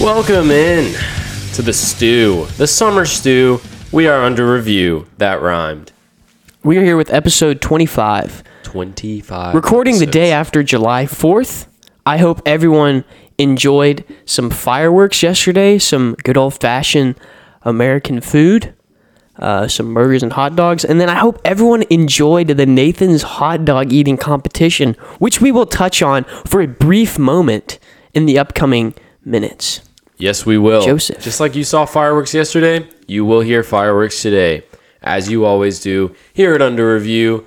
Welcome in to the stew, the summer stew. We are under review. That rhymed. We are here with episode 25, 25. recording the episodes. day after July 4th. I hope everyone enjoyed some fireworks yesterday, some good old fashioned American food, uh, some burgers and hot dogs, and then I hope everyone enjoyed the Nathan's hot dog eating competition, which we will touch on for a brief moment in the upcoming minutes. Yes, we will. Joseph. Just like you saw fireworks yesterday, you will hear fireworks today, as you always do here at Under Review.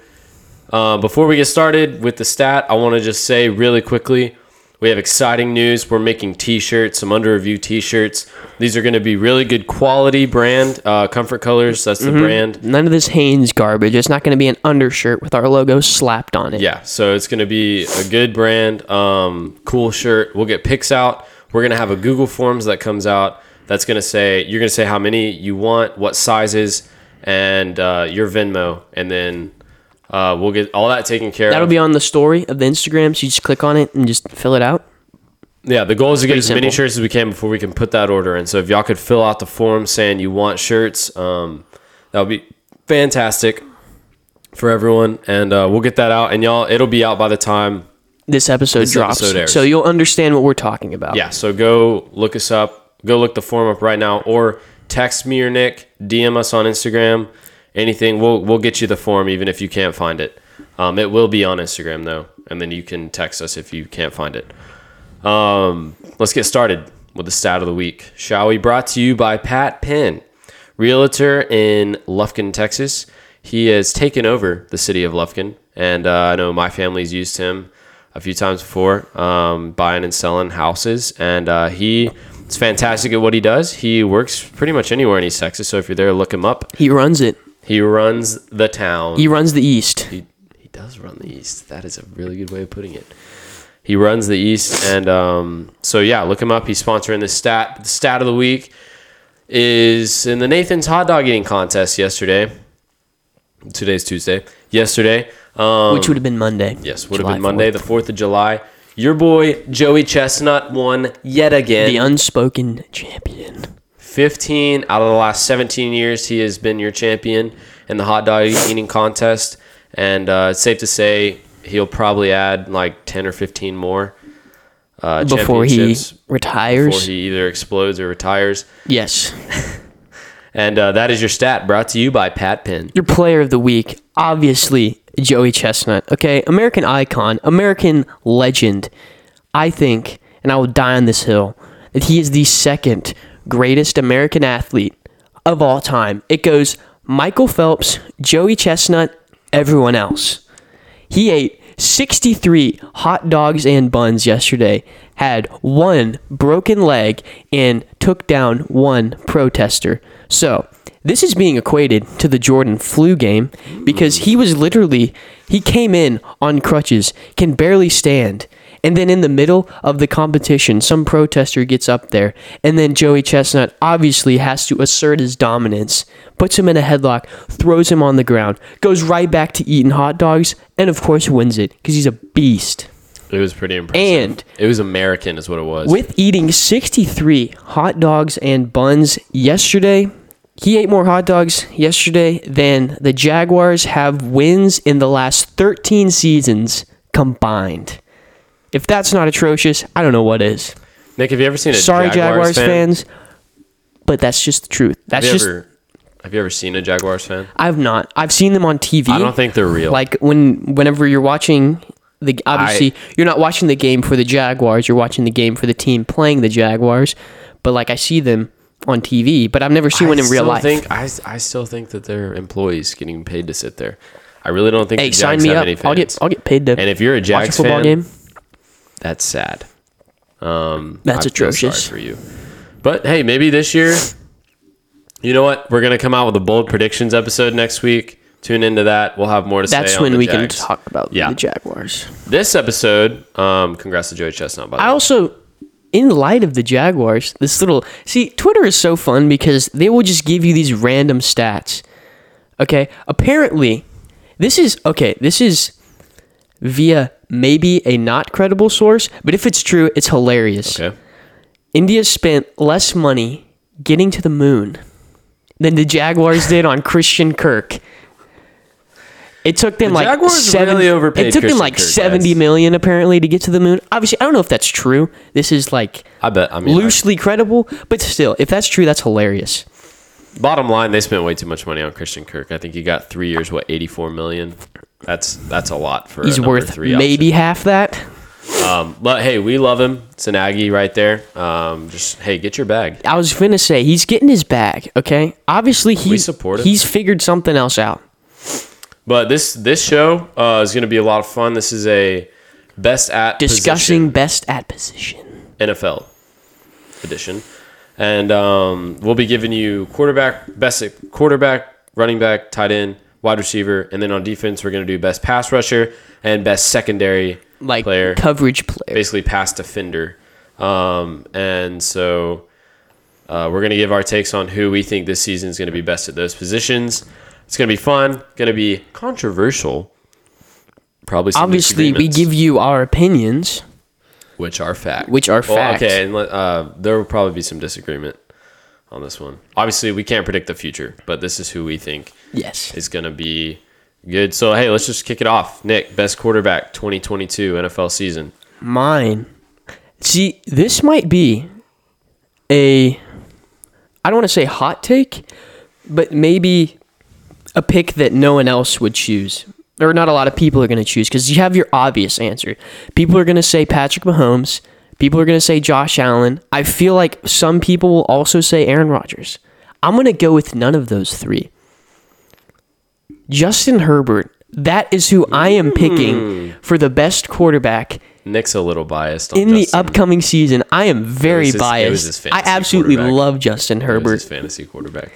Uh, before we get started with the stat, I want to just say really quickly we have exciting news. We're making t shirts, some Under Review t shirts. These are going to be really good quality brand, uh, Comfort Colors, that's the brand. None of this Hanes garbage. It's not going to be an undershirt with our logo slapped on it. Yeah, so it's going to be a good brand, um, cool shirt. We'll get pics out. We're going to have a Google Forms that comes out that's going to say, you're going to say how many you want, what sizes, and uh, your Venmo. And then uh, we'll get all that taken care of. That'll of. be on the story of the Instagram, so you just click on it and just fill it out. yeah, the goal is to get pretty as many simple. shirts as we can before we can put that order in. So if y'all could fill out the form saying you want shirts, um, that would be fantastic for everyone. And uh, we'll get that out. And y'all, it'll be out by the time This episode This drops, episode airs. so you'll understand what we're talking about. Yeah, so go look us up. Go look the form up right now, or text me or Nick, DM us on Instagram. Anything, we'll we'll get you the form even if you can't find it. Um, it will be on Instagram though, and then you can text us if you can't find it. Um, let's get started with the stat of the week, shall we? Brought to you by Pat Penn, realtor in Lufkin, Texas. He has taken over the city of Lufkin, and uh, I know my family's used him a few times before, um, buying and selling houses, and uh, he is fantastic at what he does. He works pretty much anywhere in East Texas, so if you're there, look him up. He runs it. He runs the town. He runs the East. He, he does run the East. That is a really good way of putting it. He runs the East, and um, so yeah, look him up. He's sponsoring the stat. The stat of the week is in the Nathan's hot dog eating contest yesterday. Today's Tuesday. Yesterday, um, which would have been Monday. yes, would have been Monday, 4th. the Fourth of July. Your boy Joey Chestnut won yet again. The unspoken champion. 15 out of the last 17 years, he has been your champion in the hot dog eating contest. And uh, it's safe to say he'll probably add like 10 or 15 more uh, Before he retires. before he either explodes or retires. yes. And uh, that is your stat brought to you by Pat Penn. Your player of the week, obviously Joey Chestnut. Okay, American icon, American legend. I think, and I will die on this hill, that he is the second greatest American athlete of all time. It goes Michael Phelps, Joey Chestnut, everyone else. He ate 63 hot dogs and buns yesterday, had one broken leg, and took down one protester. So, this is being equated to the Jordan flu game because he was literally, he came in on crutches, can barely stand. And then in the middle of the competition, some protester gets up there, and then Joey Chestnut obviously has to assert his dominance, puts him in a headlock, throws him on the ground, goes right back to eating hot dogs, and of course wins it because he's a beast. It was pretty impressive. And it was American, is what it was. with eating 63 hot dogs and buns yesterday, he ate more hot dogs yesterday than the Jaguars have wins in the last 13 seasons combined. If that's not atrocious, I don't know what is. Nick, have you ever seen a Sorry, Jaguars, Jaguars fan? fans, but that's just the truth. That's Have you, just ever, have you ever seen a Jaguars fan? I've not. I've seen them on TV. I don't think they're real. like when whenever you're watching the obviously you're not watching the game for the Jaguars, you're watching the game for the team playing the Jaguars. But like I see them on TV, but I've never seen one in real still life. Think, I, I still think that they're employees getting paid to sit there. I really don't think hey, the sign Jags me have up. any fans. I'll get I'll get paid to and if you're a watch a Jags football fan, game. that's sad. Um, That's I feel atrocious. Sorry for you. But hey, maybe this year, you know what? We're gonna come out with a bold predictions episode next week. Tune into that. We'll have more to say. That's on when the we Jags. can talk about Yeah. the Jaguars. This episode, um, congrats to Joey Chestnut. By the I way, also, in light of the Jaguars, this little see Twitter is so fun because they will just give you these random stats. Okay, apparently, this is okay. This is via maybe a not credible source, but if it's true, it's hilarious. okay. India spent less money getting to the moon than the Jaguars did on Christian Kirk. It took them The like Jaguars seven, really overpaid It took them like Kirk, seventy guys. million apparently to get to the moon. Obviously, I don't know if that's true. This is like I bet. I mean, I- loosely credible, but still, if that's true, that's hilarious. bottom line, they spent way too much money on Christian Kirk. I think he got three years, what, eighty-four million. That's that's a lot for. He's worth three maybe half that. Um, but hey, we love him. It's an Aggie right there. Um, just hey, get your bag. I was gonna say he's getting his bag. Okay, obviously he he's figured something else out. But this this show uh, is going to be a lot of fun. This is a best at Discussing position best at position. NFL edition, and um, we'll be giving you quarterback, best quarterback, running back, tight end, wide receiver, and then on defense we're going to do best pass rusher and best secondary Like player. coverage player. basically pass defender. Um, and so uh, we're going to give our takes on who we think this season is going to be best at those positions. It's going to be fun, going to be controversial. Probably some Obviously, we give you our opinions. which are fact, which are Well, fact. Okay, and let- uh, there will probably be some disagreement on this one. Obviously, we can't predict the future, but this is who we think Yes. is going to be good. So hey, let's just kick it off. Nick, best quarterback 2022 NFL season. Mine. See, this might be a I don't want to say hot take, but maybe a pick that no one else would choose. Or not a lot of people are going to choose because you have your obvious answer. People are going to say Patrick Mahomes. People are going to say Josh Allen. I feel like some people will also say Aaron Rodgers. I'm going to go with none of those three. Justin Herbert. That is who I am picking hmm. for the best quarterback Nick's a little biased on in the upcoming season. I am very his- biased. I absolutely love Justin Herbert. fantasy quarterback.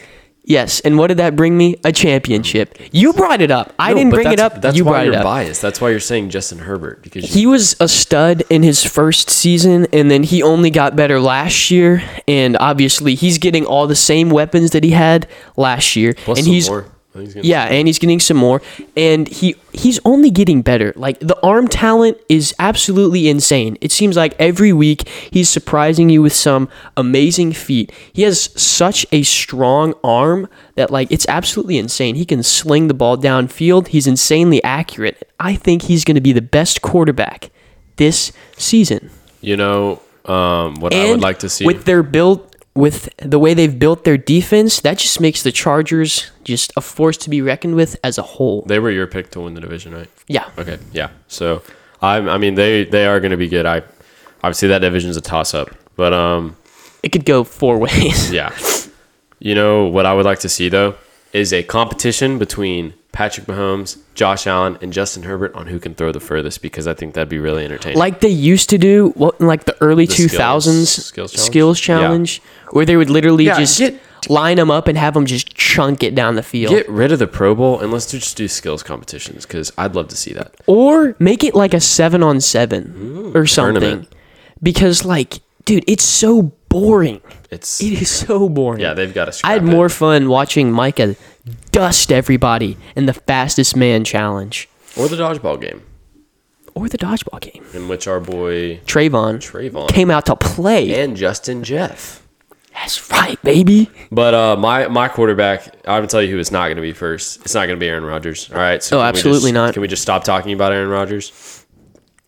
Yes, and what did that bring me? A championship. You brought it up. I No, didn't but bring it that's- up. That's you why brought you're it up. biased. That's why you're saying Justin Herbert because you, He was a stud in his first season, and then he only got better last year. And obviously, he's getting all the same weapons that he had last year. plus and some he's more. I think he's gonna- yeah, and he's getting some more, and he he's only getting better. Like the arm talent is absolutely insane. It seems like every week he's surprising you with some amazing feat. He has such a strong arm that like it's absolutely insane. He can sling the ball downfield. He's insanely accurate. I think he's going to be the best quarterback this season. You know um, what I would like to see. with their build with the way they've built their defense, that just makes the Chargers just a force to be reckoned with as a whole. they were your pick to win the division, right? Yeah. Okay, yeah. So I, I mean, they they are going to be good. I obviously that division's a toss up, but um, It could go four ways. yeah. You know what I would like to see though is a competition between Patrick Mahomes, Josh Allen, and Justin Herbert on who can throw the furthest because I think that'd be really entertaining. Like they used to do, what in like the early The two skills- thousands skills challenge? challenge, where they would literally Yeah, just get- line them up and have them just chunk it down the field, Get rid of the Pro Bowl and let's just do skills competitions because I'd love to see that. or make it like a seven on seven or something. tournament. Because like, dude, it's so boring. It's It is so boring. yeah, they've got to. I had more fun watching Micah dust everybody in the fastest man challenge or the dodgeball game or the dodgeball game. in which our boy Trevon, Trevon came out to play. and Justin Jeff. That's right, baby. But uh, my my quarterback, I'm gonna tell you who it's not gonna be first. It's not gonna be Aaron Rodgers. All right. So Oh, absolutely just- not. Can we just stop talking about Aaron Rodgers?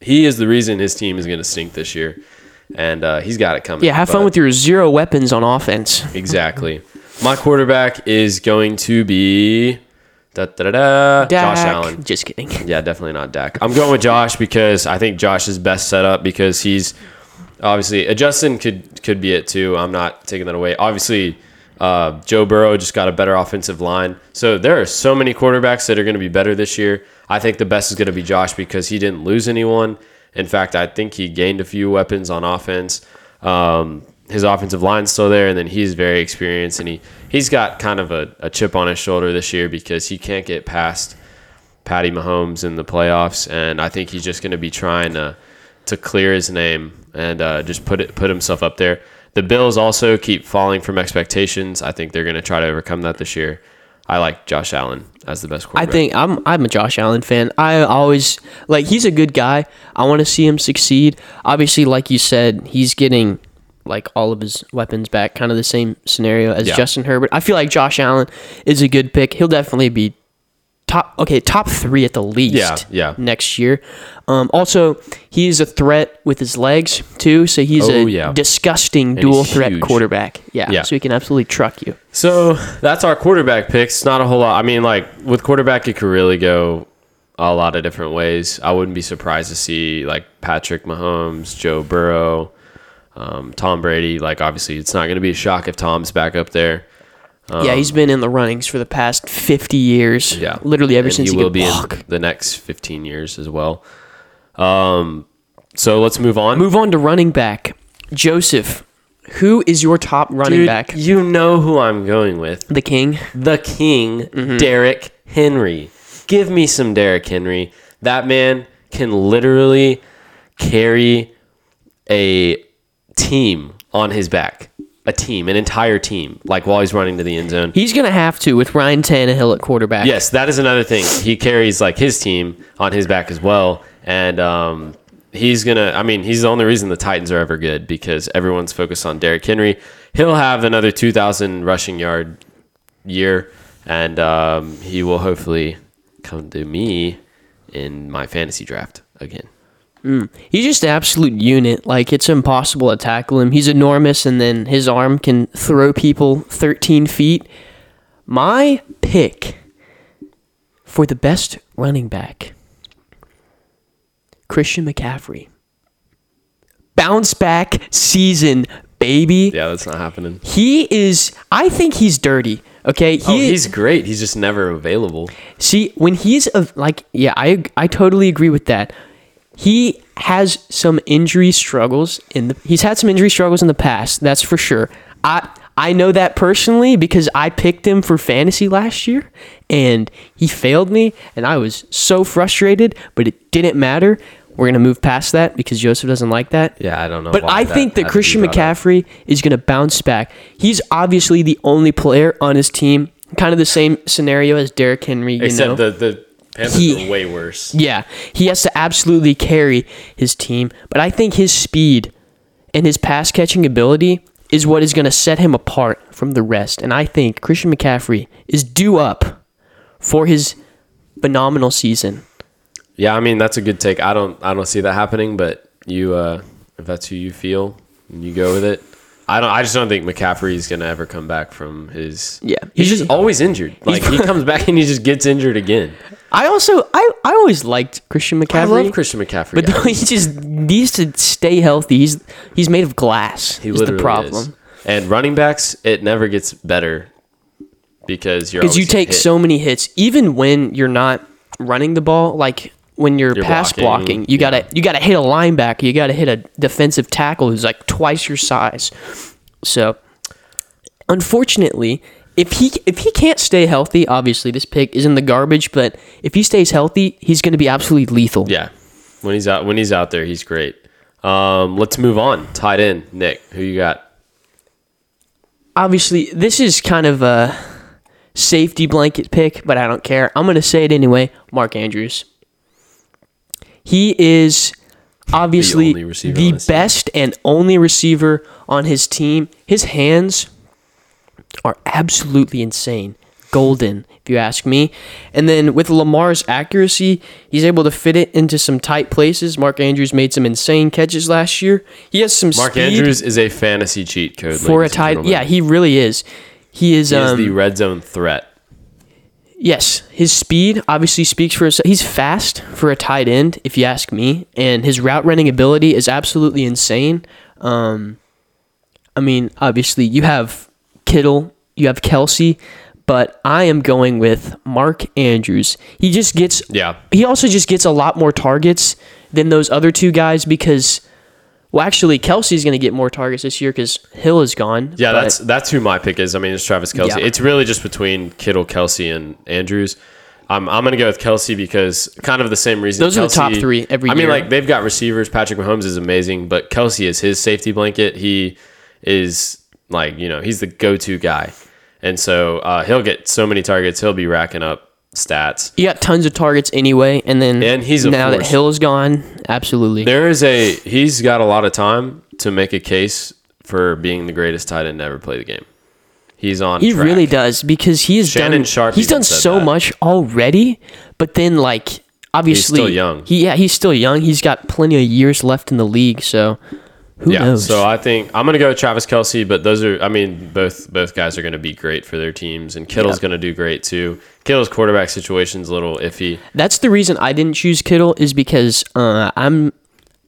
He is the reason his team is gonna stink this year, and uh, he's got it coming. Yeah, have fun with your zero weapons on offense. Exactly. My quarterback is going to be da, da, da, da, Josh Dak. Allen. Just kidding. Yeah, definitely not Dak. I'm going with Josh because I think Josh is best set up because he's obviously uh, Justin could could be it too. I'm not taking that away. Obviously, uh, Joe Burrow just got a better offensive line. So there are so many quarterbacks that are going to be better this year. I think the best is going to be Josh because he didn't lose anyone. In fact, I think he gained a few weapons on offense. Um, his offensive line's still there, and then he's very experienced, and he he's got kind of a, a chip on his shoulder this year because he can't get past Patty Mahomes in the playoffs, and I think he's just going to be trying to to clear his name and uh, just put it put himself up there. The Bills also keep falling from expectations. I think they're going to try to overcome that this year. I like Josh Allen as the best I think I'm I'm a Josh Allen fan. I always like he's a good guy. I want to see him succeed. Obviously, like you said, he's getting like all of his weapons back, kind of the same scenario as Yeah. Justin Herbert. I feel like Josh Allen is a good pick. He'll definitely be top okay, top 3 at the least Yeah, yeah. next year. Um, also, he's a threat with his legs too, so he's Oh, a yeah. disgusting he's dual threat huge. quarterback. Yeah, Yeah. so he can absolutely truck you. So that's our quarterback picks. Not a whole lot. I mean, like with quarterback, it could really go a lot of different ways. I wouldn't be surprised to see like Patrick Mahomes, Joe Burrow, um, Tom Brady. Like obviously, it's not going to be a shock if Tom's back up there. yeah, he's been in the runnings for the past 50 years. Um, Yeah, literally ever And since he he, will be walk. in the next 15 years as well. Um, so let's move on. Move on to running back. Joseph, who is your top running Dude, back? you know who I'm going with. The king. the king, Mm-hmm. Derrick Henry. Give me some Derrick Henry. That man can literally carry a team on his back. A team, an entire team, like while he's running to the end zone. He's gonna have to with Ryan Tannehill at quarterback. Yes, that is another thing. He carries like his team on his back as well, and um, he's gonna. I mean, he's the only reason the Titans are ever good because everyone's focused on Derrick Henry. He'll have another two thousand rushing yard year, and um, he will hopefully come to me in my fantasy draft again. Mm. He's just an absolute unit. Like it's impossible to tackle him. He's enormous, and then his arm can throw people 13 feet. My pick for the best running back, Christian McCaffrey. Bounce back season, baby. Yeah, that's not happening. He is. I think he's dirty. Okay, he Oh, he's great. He's just never available. See, when he's like, yeah, I I totally agree with that. He has some injury struggles in the. He's had some injury struggles in the past. That's for sure. I I know that personally because I picked him for fantasy last year, and he failed me, and I was so frustrated. But it didn't matter. We're gonna move past that because Joseph doesn't like that. Yeah, I don't know. But I think that Christian brought up. McCaffrey is going to bounce back. He's obviously the only player on his team, kind of the same scenario as Derrick Henry. You except know? the the Panthers He- are way worse. yeah, he has to absolutely carry his team. But I think his speed and his pass catching ability is what is going to set him apart from the rest. And I think Christian McCaffrey is due up for his phenomenal season. Yeah, I mean that's a good take. I don't I don't see that happening, but you uh if that's who you feel, you go with it. I don't I just don't think McCaffrey's gonna ever come back from his Yeah. He's just always injured. Like he comes back and he just gets injured again. I also I, I always liked Christian McCaffrey. I love Christian McCaffrey. But yeah. he just needs to stay healthy. He's he's made of glass. he is the problem. is. And running backs, it never gets better because you're Because you take hit. so many hits, even when you're not running the ball. Like when you're, You're pass blocking, blocking, you gotta you gotta hit a linebacker. You gotta hit a defensive tackle who's like twice your size. So, unfortunately, if he if he can't stay healthy, obviously this pick is in the garbage. But if he stays healthy, he's gonna be absolutely lethal. Yeah. When he's out when he's out there, he's great. Um, let's move on. Tight end, Nick. Who you got? obviously this is kind of a safety blanket pick, but I don't care. I'm going to say it anyway. Mark Andrews. He is obviously the, on his team. best and only receiver on his team. His hands are absolutely insane. Golden, if you ask me. And then with Lamar's accuracy, he's able to fit it into some tight places. Mark Andrews made some insane catches last year. He has some Mark Andrews is a fantasy cheat code for a tight. Yeah, he really is. He is. He is um, the red zone threat. Yes, his speed obviously speaks for himself. He's fast for a tight end, if you ask me, and his route running ability is absolutely insane. Um, I mean, obviously you have Kittle, you have Kelce, but I am going with Mark Andrews. He just gets Yeah. he also just gets a lot more targets than those other two guys because, well, actually Kelce's going to get more targets this year because Hill is gone. Yeah, that's that's who my pick is. I mean, it's Travis Kelce. Yeah. It's really just between Kittle, Kelce, and Andrews. I'm, I'm going to go with Kelce because kind of the same reason. Those are the top three every year. I mean, like they've got receivers. Patrick Mahomes is amazing, but Kelce is his safety blanket. He is like you know he's the go-to guy, and so uh, he'll get so many targets. He'll be racking up stats. He got tons of targets anyway, and then And he's now that. Hill's gone, absolutely. There is a he's got a lot of time to make a case for being the greatest tight end to ever play the game. He's on. He track. really does because he has Shannon done. Sharpe he's done so that. much already, but then like obviously still young. He yeah, he's still young. He's got plenty of years left in the league. So who yeah. knows? So I think I'm gonna go with Travis Kelce, but those are. I mean, both both guys are gonna be great for their teams, and Kittle's Yeah. gonna do great too. Kittle's quarterback situation's a little iffy. That's the reason I didn't choose Kittle is because uh, I'm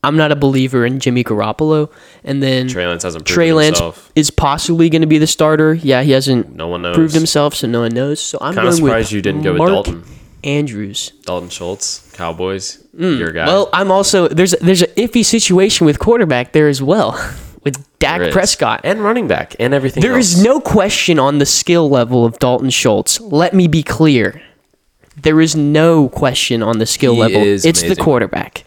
I'm not a believer in Jimmy Garoppolo, and then Trey Lance hasn't Trey Lance himself. is possibly going to be the starter. Yeah, he hasn't No one knows. proved himself, so no one knows. So I'm Kind of going with surprised you didn't go with Dalton. Andrews. Dalton Schultz, Cowboys. Your guy. Mm, Well, I'm also there's there's an iffy situation with quarterback there as well, with Dak Prescott. and running back and everything. There is else. no question on the skill level of Dalton Schultz. Let me be clear. There is no question on the skill He level. is It's the amazing. quarterback.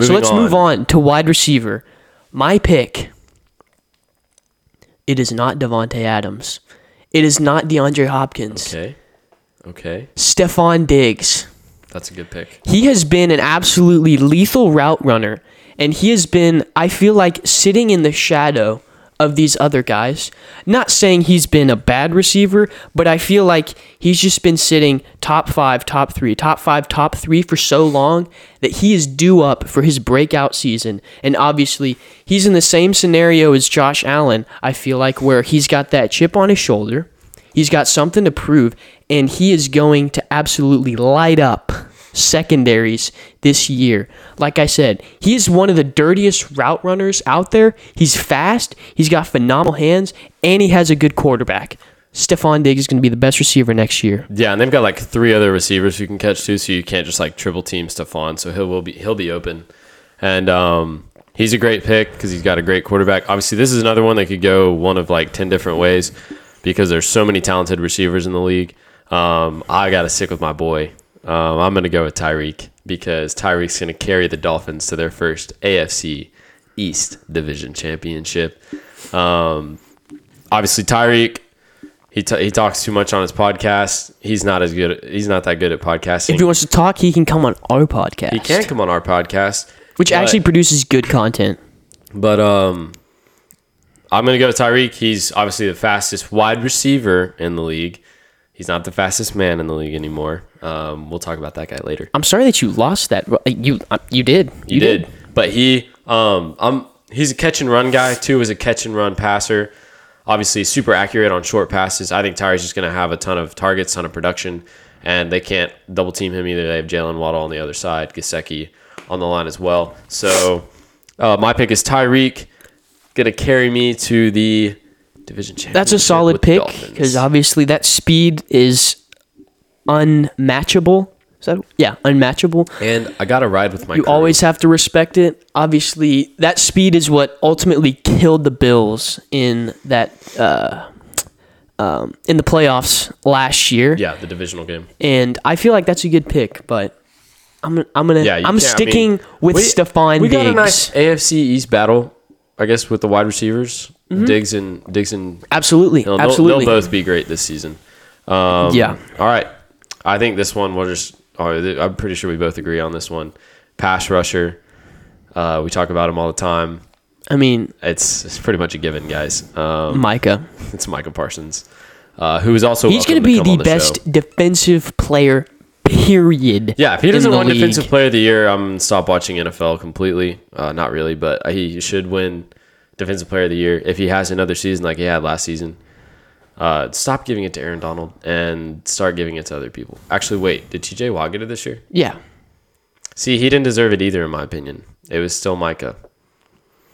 so let's move on to wide receiver. My pick. It is not Davante Adams. It is not DeAndre Hopkins. Okay. Okay. Stefon Diggs. That's a good pick. He has been an absolutely lethal route runner, and he has been, I feel like, sitting in the shadow of these other guys. Not saying he's been a bad receiver, but I feel like he's just been sitting top five, top three, top five, top three for so long that he is due up for his breakout season. And obviously, he's in the same scenario as Josh Allen, I feel like, where he's got that chip on his shoulder. He's got something to prove, and he is going to absolutely light up secondaries this year. Like I said, he is one of the dirtiest route runners out there. He's fast, he's got phenomenal hands, and he has a good quarterback. Stefon Diggs is going to be the best receiver next year. Yeah, and they've got like three other receivers who can catch too, so you can't just like triple team Stefon. So he'll will be he'll be open, and um, he's a great pick because he's got a great quarterback. Obviously, this is another one that could go one of like ten different ways because there's so many talented receivers in the league. Um, I got to stick with my boy. Um, I'm going to go with Tyreek because Tyreek's going to carry the Dolphins to their first AFC East Division Championship. Um, obviously, Tyreek. He, t- he talks too much on his podcast. He's not as good. He's not that good at podcasting. If he wants to talk, he can come on our podcast. He can come on our podcast, which but- actually produces good content. But um, I'm gonna go with Tyreek. He's obviously the fastest wide receiver in the league. He's not the fastest man in the league anymore. Um, we'll talk about that guy later. I'm sorry that you lost that. You uh, you did. You did, but he um, um, he's a catch and run guy too. As a catch and run passer, obviously super accurate on short passes. I think Tyreek's just gonna have a ton of targets, ton of production, and they can't double team him either. They have Jaylen Waddle on the other side, Gesicki on the line as well. So uh, my pick is Tyreek. Gonna carry me to the division championship. That's a solid pick because obviously that speed is unmatchable. Is that yeah, unmatchable. and I gotta ride with my. You crew. always have to respect it. Obviously, that speed is what ultimately killed the Bills in that uh, um, in the playoffs last year. yeah the divisional game. And I feel like that's a good pick, but I'm I'm gonna Yeah, I'm can't- I sticking mean, with we- Stefon We Diggs. got a nice AFC East battle, I guess, with the wide receivers. Diggs and Diggs and absolutely, Mm-hmm. absolutely. They'll both be great this season. Um, Yeah. All right. I think this one we'll just. Oh, I'm pretty sure we both agree on this one. Pass rusher. Uh, we talk about him all the time. I mean, It's it's pretty much a given, guys. Um, Micah. it's Micah Parsons, uh, who is also He's going to to be the best defensive player. Period. Yeah, if he doesn't win league. Defensive Player of the Year, I'm gonna stop watching NFL completely. Uh, not really, but he should win Defensive Player of the Year if he has another season like he had last season. Uh, stop giving it to Aaron Donald and start giving it to other people. Actually, wait, did TJ Watt get it this year? Yeah. See, he didn't deserve it either, in my opinion. It was still Micah.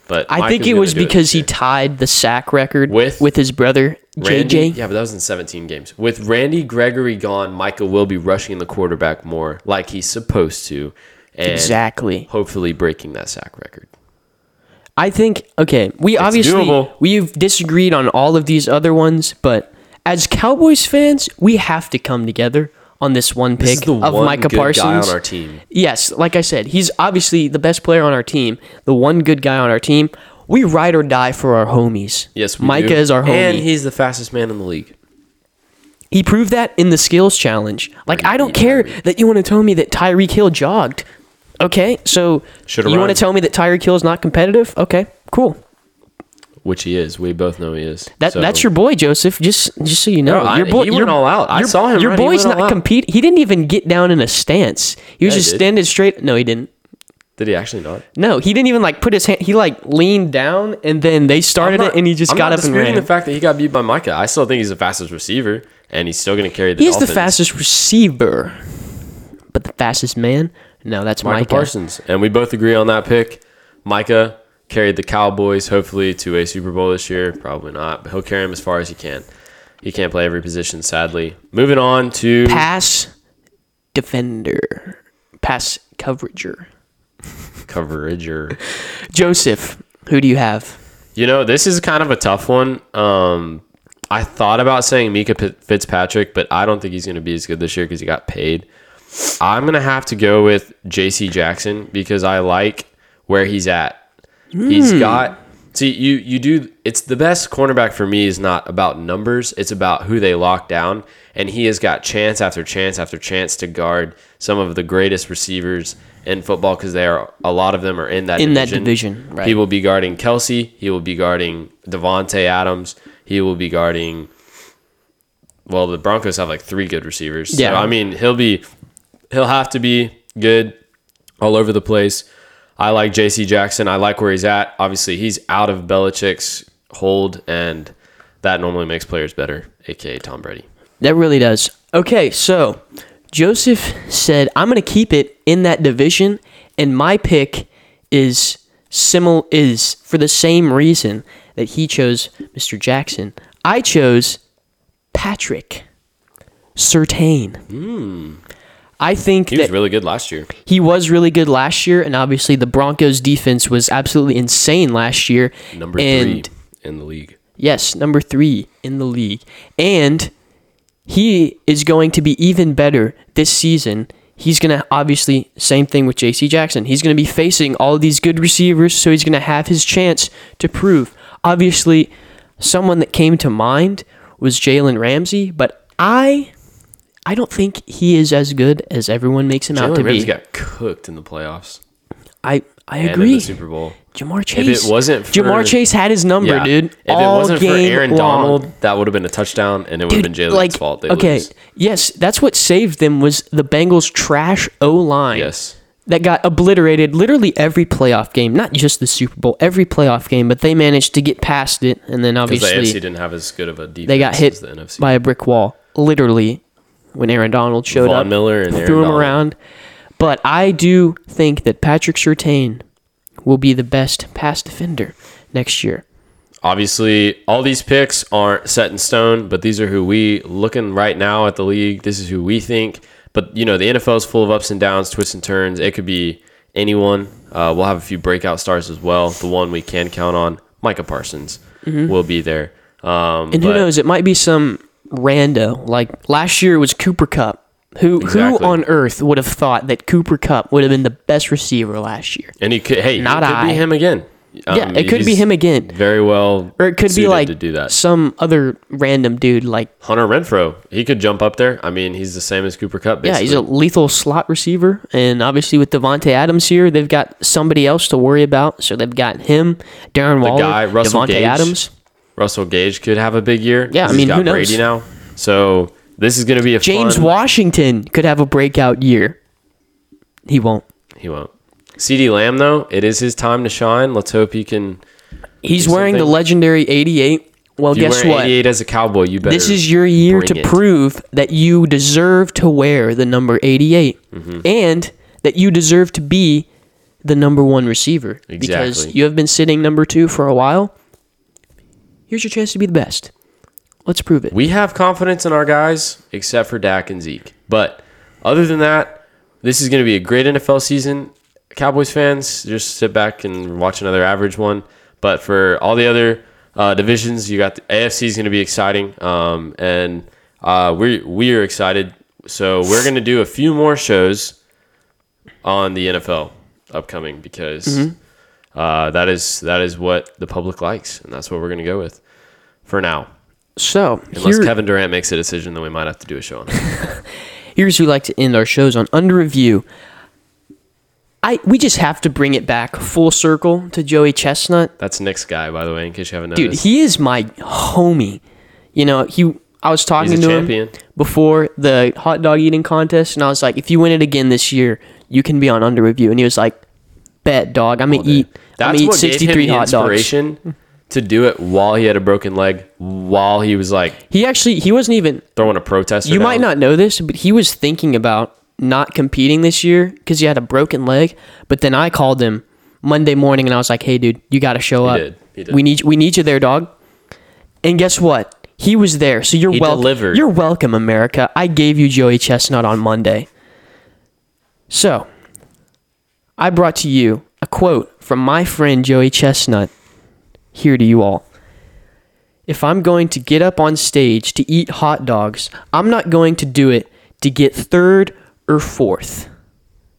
But I Micah's think it was because he tied the sack record With with his brother Randy, JJ. yeah, but that was in 17 games. With Randy Gregory gone, Micah will be rushing the quarterback more, like he's supposed to, and Exactly. hopefully breaking that sack record. I think okay, we obviously doable. we've disagreed on all of these other ones, but as Cowboys fans, we have to come together on this one This pick the of one Micah Parsons. guy on our team. Yes, like I said, he's obviously the best player on our team, the one good guy on our team. We ride or die for our homies. Yes, Micah do. is our homie. and he's the fastest man in the league. He proved that in the skills challenge. Like I don't care that you want to tell me that Tyreek Hill jogged. Okay, so Shoulda you want to tell me that Tyreek Hill is not competitive? Okay, cool. Which he is. We both know he is. That So- that's your boy Joseph. Just just so you know, No, I- your boy. he went your, all out. I your- saw him Your run. Boy's went not compete. He didn't even get down in a stance. He was Yeah, just did. standing straight. No, he didn't. Did he actually not? No, he didn't even like put his hand. He like leaned down and then they started not- it and he just I'm got not up and ran. the fact that he got beat by Micah. I still think he's the fastest receiver, and he's still going to carry the. He's the fastest receiver, but the fastest man? No, that's Micah Micah. Parsons, and we both agree on that pick. Micah carried the Cowboys hopefully to a Super Bowl this year. Probably not, but he'll carry him as far as he can. He can't play every position, sadly. Moving on to Pass defender, pass coverager. coverager. Joseph, who do you have? You know, this is kind of a tough one. Um, I thought about saying Minkah P- Fitzpatrick, but I don't think he's going to be as good this year because he got paid. I'm going to have to go with J.C. Jackson because I like where he's at. He's hmm. got see you you do it's the best cornerback for me is not about numbers, it's about who they lock down and he has got chance after chance after chance to guard some of the greatest receivers in football because they are a lot of them are in that In that division. division, right. He will be guarding Kelce. He will be guarding Davante Adams. He will be guarding. Well, the Broncos have like three good receivers. So, Yeah. I mean, he'll be, he'll have to be good all over the place. I like J.C. Jackson. I like where he's at. Obviously, he's out of Belichick's hold, and that normally makes players better, aka Tom Brady. That really does. Okay, so Joseph said, I'm going to keep it in that division, and my pick is simil- is for the same reason that he chose Mr. Jackson. I chose Patrick Surtain. Hmm. I think He was really good last year. he was really good last year, and obviously the Broncos defense was absolutely insane last year. Number and three in the league. Yes, number three in the league. And he is going to be even better this season. He's going to, obviously, same thing with JC Jackson. He's going to be facing all these good receivers, so he's going to have his chance to prove. Obviously, someone that came to mind was Jalen Ramsey, but I. I don't think he is as good as everyone makes him out Jalen to Ramsey be. got cooked in the playoffs I I and in agree. the Super Bowl. Ja'Marr Chase. If it wasn't for- Ja'Marr Chase had his number, Yeah. dude. If all it wasn't for game Aaron long. Donald, that would have been a touchdown, and it would have been Jalen's fault. They okay, lose. yes, that's what saved them was the Bengals' trash O line. Yes. That got obliterated literally every playoff game, not just the Super Bowl, every playoff game, but they managed to get past it, and then Because the AFC obviously didn't have as good of a defense they got hit as the NFC. by a brick wall, literally, when Aaron Donald showed Von up, Miller and Aaron threw him Donald. around. But I do think that Patrick Surtain will be the best pass defender next year. Obviously, all these picks aren't set in stone, but these are who we looking right now at the league. This is who we think. But you know, the NFL is full of ups and downs, twists and turns. It could be anyone. Uh, we'll have a few breakout stars as well. The one we can count on, Micah Parsons, will be there. Um, Mm-hmm. And who knows? It might be some rando. Like last year was Cooper Kupp. Who Exactly. who on earth would have thought that Cooper Kupp would have been the best receiver last year? And he could. Hey, Not it could I. be him again. yeah, Um, it could be him again. Very well. Or it could be like to do that. some other random dude like Hunter Renfrow, he could jump up there. I mean, he's the same as Cooper Kupp. yeah, he's a lethal slot receiver. And obviously with Davante Adams here, they've got somebody else to worry about. So they've got him, Darren Waller, guy, Russell Davante Gage. Adams. Russell Gage could have a big year. Yeah, I mean, he's got who knows? Brady now. So this is going to be a James fun, Washington could have a breakout year. He won't. He won't. CeeDee Lamb though, it is his time to shine. Let's hope he can. He's wearing the legendary 88. Well, guess what? 88 as a cowboy, you better. This is your year to it. prove that you deserve to wear the number 88 Mm-hmm. and that you deserve to be the number one receiver exactly. because you have been sitting number two for a while. Here's your chance to be the best. Let's prove it. We have confidence in our guys, except for Dak and Zeke. But other than that, this is going to be a great NFL season. Cowboys fans, just sit back and watch another average one. But for all the other uh, divisions, you got the AFC is going to be exciting, um, and uh, we we are excited. So we're going to do a few more shows on the NFL upcoming because uh, that is that is what the public likes, and that's what we're going to go with for now. So, Unless here- Kevin Durant makes a decision, then we might have to do a show on it. here's who we like to end our shows on under review. I we just have to bring it back full circle to Joey Chestnut. That's Nick's guy, by the way, in case you haven't noticed. Dude, he is my homie. You know, he I was talking to champion. him before the hot dog eating contest and I was like, if you win it again this year, you can be on under review. And he was like, Bet dog, I'm gonna eat I'm That's eat what gave him 63 the hot dogs. inspiration to do it while he had a broken leg, while he was like He actually he wasn't even throwing a protest. You might not know this, but he was thinking about not competing this year because he had a broken leg. But then I called him Monday morning and I was like, "Hey, dude, you got to show up. did. He did. We need we need you there, dog." And guess what? He was there. So you're He welcome. You're welcome, America. I gave you Joey Chestnut on Monday. So I brought to you a quote from my friend Joey Chestnut. Here to you all. If I'm going to get up on stage to eat hot dogs, I'm not going to do it to get third or fourth.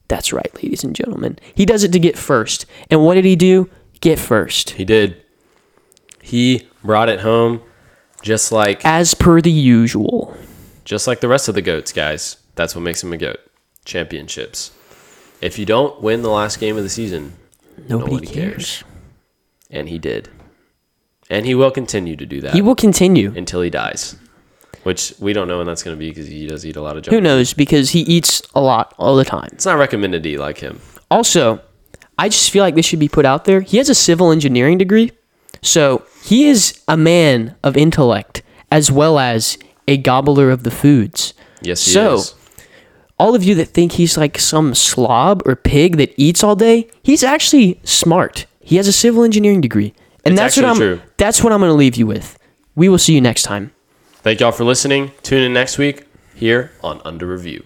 That's right, ladies and gentlemen. He does it to get first. And what did he do? Get first. He did. He brought it home, just like As per the usual. just like the rest of the goats, guys. That's what makes him a goat. Championships. If you don't win the last game of the season, Nobody, cares. cares. and he did, and he will continue to do that He will continue. until he dies, which we don't know when that's going to be because he does eat a lot of junk. Who knows? Because he eats a lot all the time. It's not recommended to eat like him. Also, I just feel like this should be put out there. He has a civil engineering degree. So he is a man of intellect as well as a gobbler of the foods. Yes, he So, is. All of you that think he's like some slob or pig that eats all day, he's actually smart. He has a civil engineering degree. And It's that's what I'm true. that's what I'm going to leave you with. We will see you next time. Thank y'all for listening. Tune in next week here on Under Review.